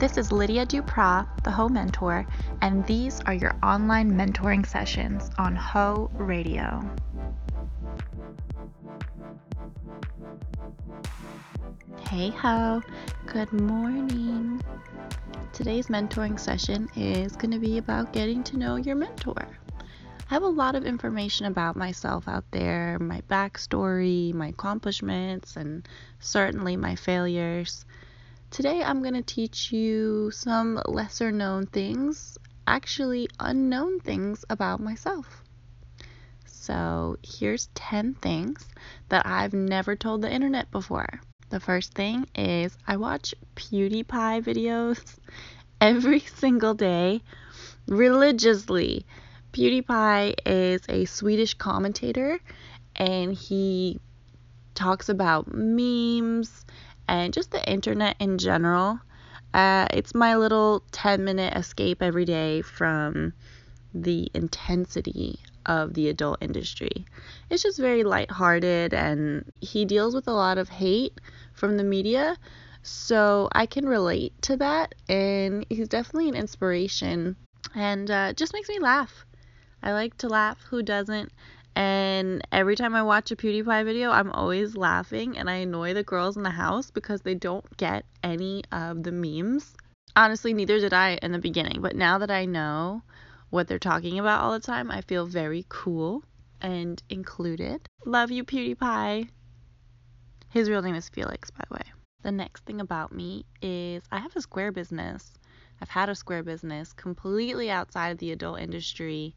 This is Lydia Duprat, the Heaux Mentor, and these are your online mentoring sessions on Heaux Radio. Hey Heaux, good morning. Today's mentoring session is going to be about getting to know your mentor. I have a lot of information about myself out there, my backstory, my accomplishments, and certainly my failures. Today I'm going to teach you some lesser known things, actually unknown things about myself. So, here's 10 things that I've never told the internet before. The first thing is I watch PewDiePie videos every single day religiously. PewDiePie is a Swedish commentator and he talks about memes and just the internet in general. Uh, it's my little 10 minute escape every day from the intensity of the adult industry. It's just very lighthearted and he deals with a lot of hate from the media. So I can relate to that and he's definitely an inspiration and uh, just makes me laugh. I like to laugh. Who doesn't? And every time I watch a PewDiePie video, I'm always laughing and I annoy the girls in the house because they don't get any of the memes. Honestly, neither did I in the beginning, but now that I know what they're talking about all the time, I feel very cool and included. Love you, PewDiePie. His real name is Felix, by the way. The next thing about me is I have a square business. I've had a square business completely outside of the adult industry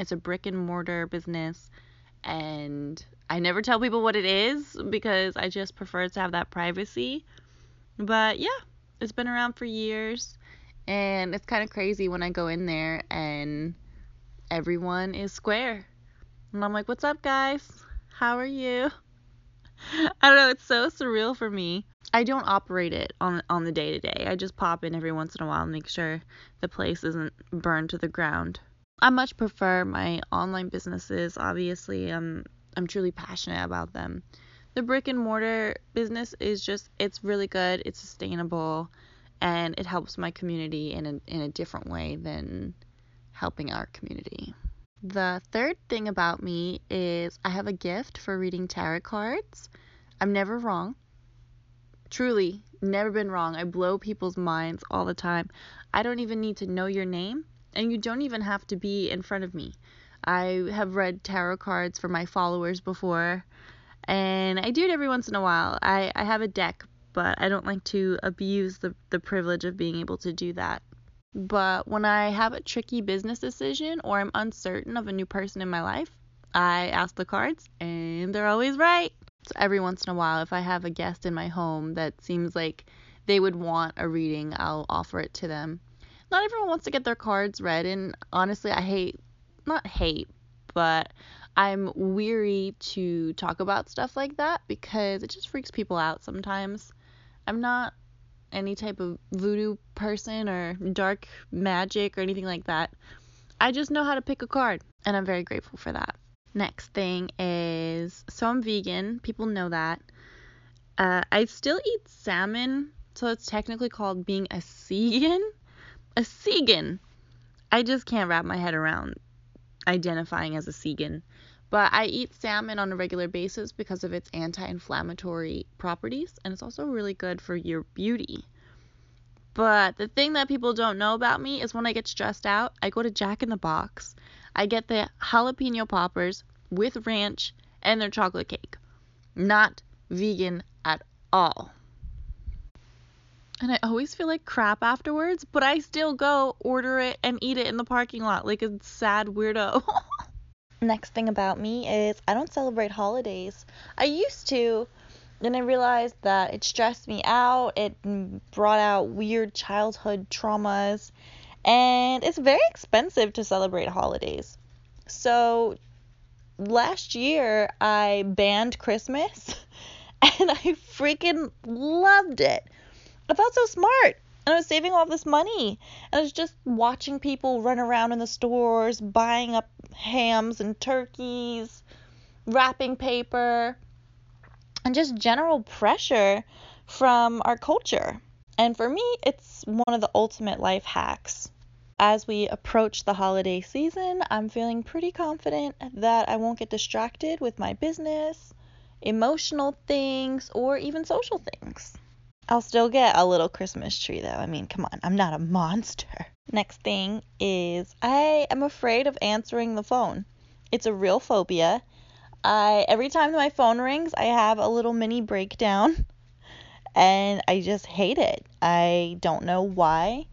it's a brick and mortar business and I never tell people what it is because I just prefer to have that privacy. But yeah, it's been around for years and it's kind of crazy when I go in there and everyone is square. And I'm like, "What's up, guys? How are you?" I don't know, it's so surreal for me. I don't operate it on on the day to day. I just pop in every once in a while and make sure the place isn't burned to the ground. I much prefer my online businesses. Obviously, I'm I'm truly passionate about them. The brick and mortar business is just it's really good, it's sustainable, and it helps my community in a in a different way than helping our community. The third thing about me is I have a gift for reading tarot cards. I'm never wrong. Truly, never been wrong. I blow people's minds all the time. I don't even need to know your name and you don't even have to be in front of me. I have read tarot cards for my followers before, and I do it every once in a while. I, I have a deck, but I don't like to abuse the, the privilege of being able to do that. But when I have a tricky business decision or I'm uncertain of a new person in my life, I ask the cards, and they're always right. So every once in a while, if I have a guest in my home that seems like they would want a reading, I'll offer it to them not everyone wants to get their cards read and honestly I hate not hate, but I'm weary to talk about stuff like that because it just freaks people out sometimes. I'm not any type of voodoo person or dark magic or anything like that. I just know how to pick a card and I'm very grateful for that. Next thing is so I'm vegan, people know that. Uh, I still eat salmon, so it's technically called being a vegan a Seagan. I just can't wrap my head around identifying as a Seagan. But I eat salmon on a regular basis because of its anti inflammatory properties, and it's also really good for your beauty. But the thing that people don't know about me is when I get stressed out, I go to Jack in the Box. I get the jalapeno poppers with ranch and their chocolate cake. Not vegan at all and I always feel like crap afterwards, but I still go order it and eat it in the parking lot like a sad weirdo. Next thing about me is I don't celebrate holidays. I used to, and I realized that it stressed me out. It brought out weird childhood traumas, and it's very expensive to celebrate holidays. So last year I banned Christmas, and I freaking loved it I felt so smart. And I was saving all this money. And I was just watching people run around in the stores, buying up hams and turkeys, wrapping paper. and just general pressure from our culture. And for me, it's one of the ultimate life hacks. As we approach the holiday season, I'm feeling pretty confident that I won't get distracted with my business, emotional things, or even social things. I'll still get a little Christmas tree though. I mean, come on, I'm not a monster. Next thing is I am afraid of answering the phone. It's a real phobia. I every time my phone rings, I have a little mini breakdown and I just hate it. I don't know why.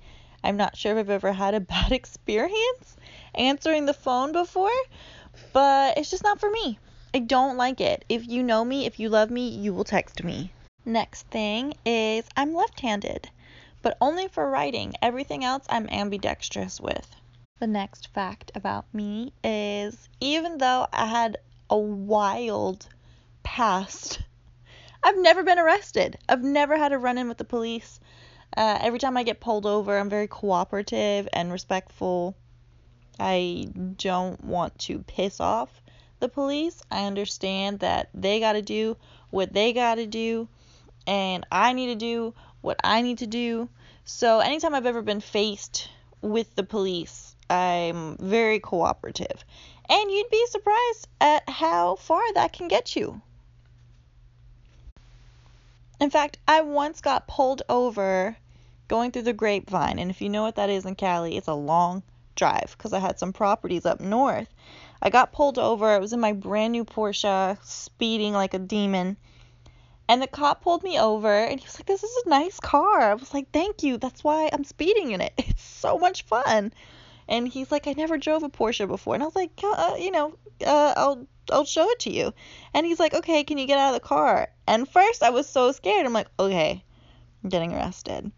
I'm not sure if I've ever had a bad experience answering the phone before, but it's just not for me. I don't like it. If you know me, if you love me, you will text me. Next thing is I'm left handed, but only for writing. Everything else I'm ambidextrous with. The next fact about me is even though I had a wild past, I've never been arrested. I've never had a run in with the police. Uh, every time I get pulled over, I'm very cooperative and respectful. I don't want to piss off the police. I understand that they got to do what they got to do and I need to do what I need to do. So anytime I've ever been faced with the police, I'm very cooperative. And you'd be surprised at how far that can get you. In fact, I once got pulled over going through the grapevine. And if you know what that is in Cali, it's a long drive because I had some properties up north. I got pulled over. I was in my brand new Porsche, speeding like a demon. And the cop pulled me over and he was like, This is a nice car. I was like, Thank you. That's why I'm speeding in it. It's so much fun. And he's like, I never drove a Porsche before. And I was like, uh, You know, uh, I'll. I'll show it to you. And he's like, okay, can you get out of the car? And first I was so scared. I'm like, okay, I'm getting arrested.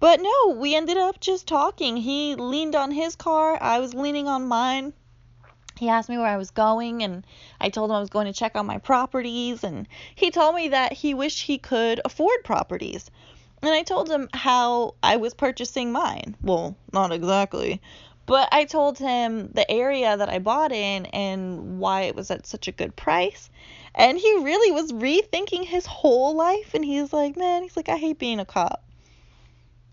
But no, we ended up just talking. He leaned on his car, I was leaning on mine he asked me where I was going, and I told him I was going to check on my properties, and he told me that he wished he could afford properties. And I told him how I was purchasing mine. Well, not exactly. But I told him the area that I bought in and why it was at such a good price. And he really was rethinking his whole life. And he's like, man, he's like, I hate being a cop.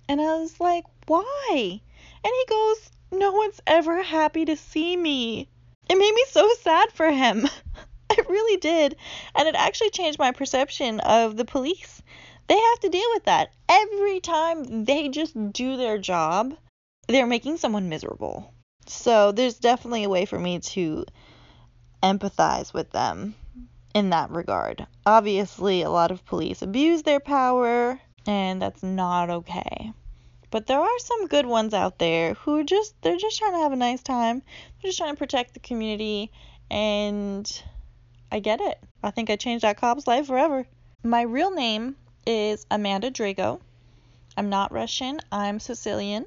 And I was like, why? And he goes, no one's ever happy to see me. It made me so sad for him. it really did. And it actually changed my perception of the police. They have to deal with that. Every time they just do their job, they're making someone miserable. So there's definitely a way for me to empathize with them in that regard. Obviously, a lot of police abuse their power, and that's not okay. But there are some good ones out there who just they're just trying to have a nice time. They're just trying to protect the community and I get it. I think I changed that cop's life forever. My real name is Amanda Drago. I'm not Russian, I'm Sicilian.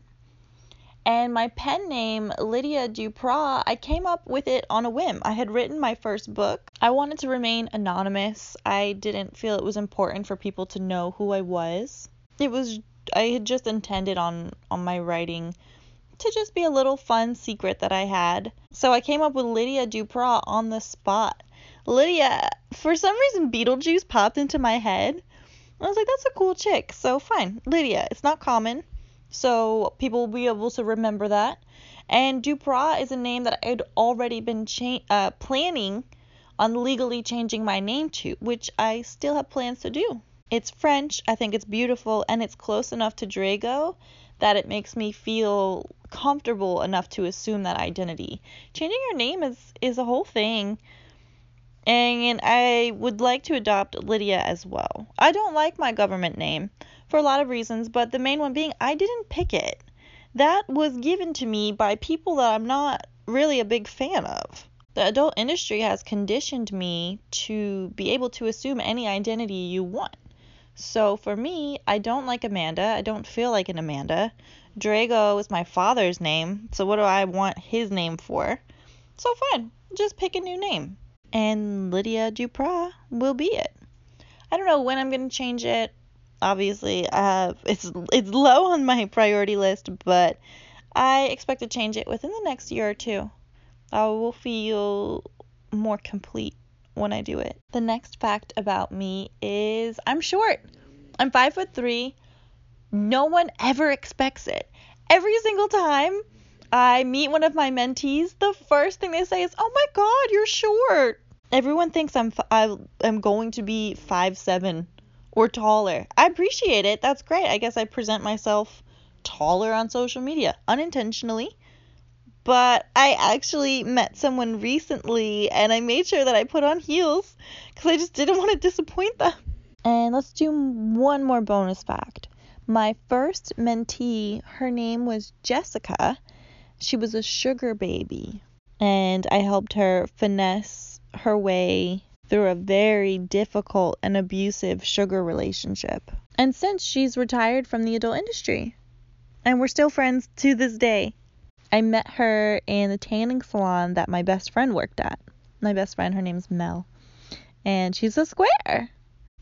And my pen name, Lydia Duprat, I came up with it on a whim. I had written my first book. I wanted to remain anonymous. I didn't feel it was important for people to know who I was. It was I had just intended on on my writing to just be a little fun secret that I had. So I came up with Lydia Duprat on the spot. Lydia, for some reason, Beetlejuice popped into my head. I was like, that's a cool chick. So fine, Lydia. It's not common, so people will be able to remember that. And Duprat is a name that I'd already been cha- uh, planning on legally changing my name to, which I still have plans to do. It's French, I think it's beautiful, and it's close enough to Drago that it makes me feel comfortable enough to assume that identity. Changing your name is, is a whole thing. And I would like to adopt Lydia as well. I don't like my government name for a lot of reasons, but the main one being I didn't pick it. That was given to me by people that I'm not really a big fan of. The adult industry has conditioned me to be able to assume any identity you want. So for me, I don't like Amanda. I don't feel like an Amanda. Drago is my father's name, so what do I want his name for? So fine, just pick a new name. And Lydia Duprat will be it. I don't know when I'm gonna change it. Obviously, have it's it's low on my priority list, but I expect to change it within the next year or two. I will feel more complete when I do it. The next fact about me is I'm short. I'm five foot three. No one ever expects it. Every single time I meet one of my mentees, the first thing they say is, "Oh my God, you're short." Everyone thinks I'm I am going to be five seven or taller. I appreciate it. That's great. I guess I present myself taller on social media unintentionally. But I actually met someone recently and I made sure that I put on heels because I just didn't want to disappoint them. And let's do one more bonus fact. My first mentee, her name was Jessica. She was a sugar baby. And I helped her finesse her way through a very difficult and abusive sugar relationship. And since she's retired from the adult industry, and we're still friends to this day. I met her in the tanning salon that my best friend worked at. My best friend, her name's Mel, and she's a square.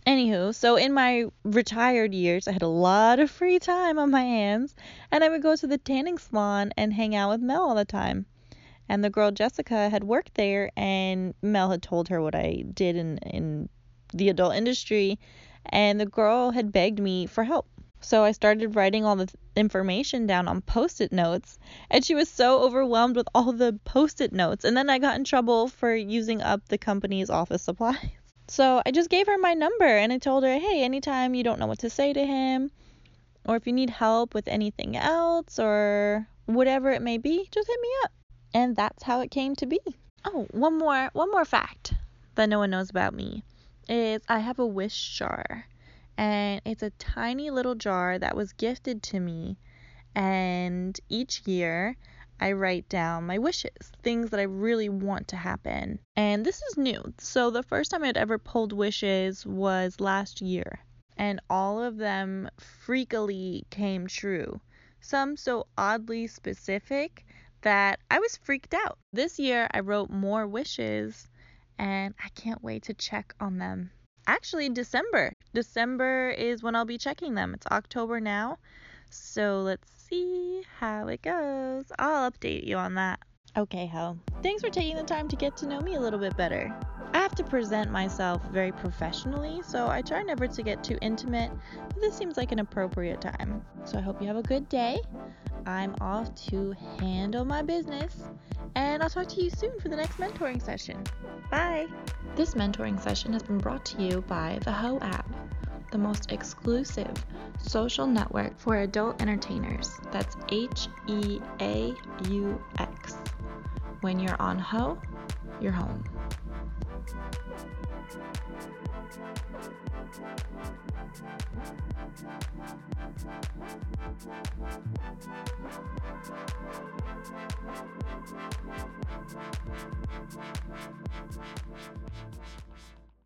Anywho, so in my retired years, I had a lot of free time on my hands, and I would go to the tanning salon and hang out with Mel all the time. And the girl Jessica had worked there, and Mel had told her what I did in in the adult industry, and the girl had begged me for help. So I started writing all the information down on post it notes, and she was so overwhelmed with all the post it notes. And then I got in trouble for using up the company's office supplies. So I just gave her my number and I told her, hey, anytime you don't know what to say to him, or if you need help with anything else, or whatever it may be, just hit me up. And that's how it came to be. Oh, one more one more fact that no one knows about me is I have a wish jar and it's a tiny little jar that was gifted to me. And each year, I write down my wishes, things that I really want to happen. And this is new. So the first time I'd ever pulled wishes was last year. And all of them freakily came true. Some so oddly specific that I was freaked out. This year I wrote more wishes and I can't wait to check on them actually December. December is when I'll be checking them. It's October now. So let's see how it goes. I'll update you on that. Okay, Heaux. Thanks for taking the time to get to know me a little bit better. I have to present myself very professionally, so I try never to get too intimate, but this seems like an appropriate time. So I hope you have a good day. I'm off to handle my business, and I'll talk to you soon for the next mentoring session. Bye! This mentoring session has been brought to you by the Heaux app, the most exclusive social network for adult entertainers. That's H E A U X. When you're on Heaux, you're home.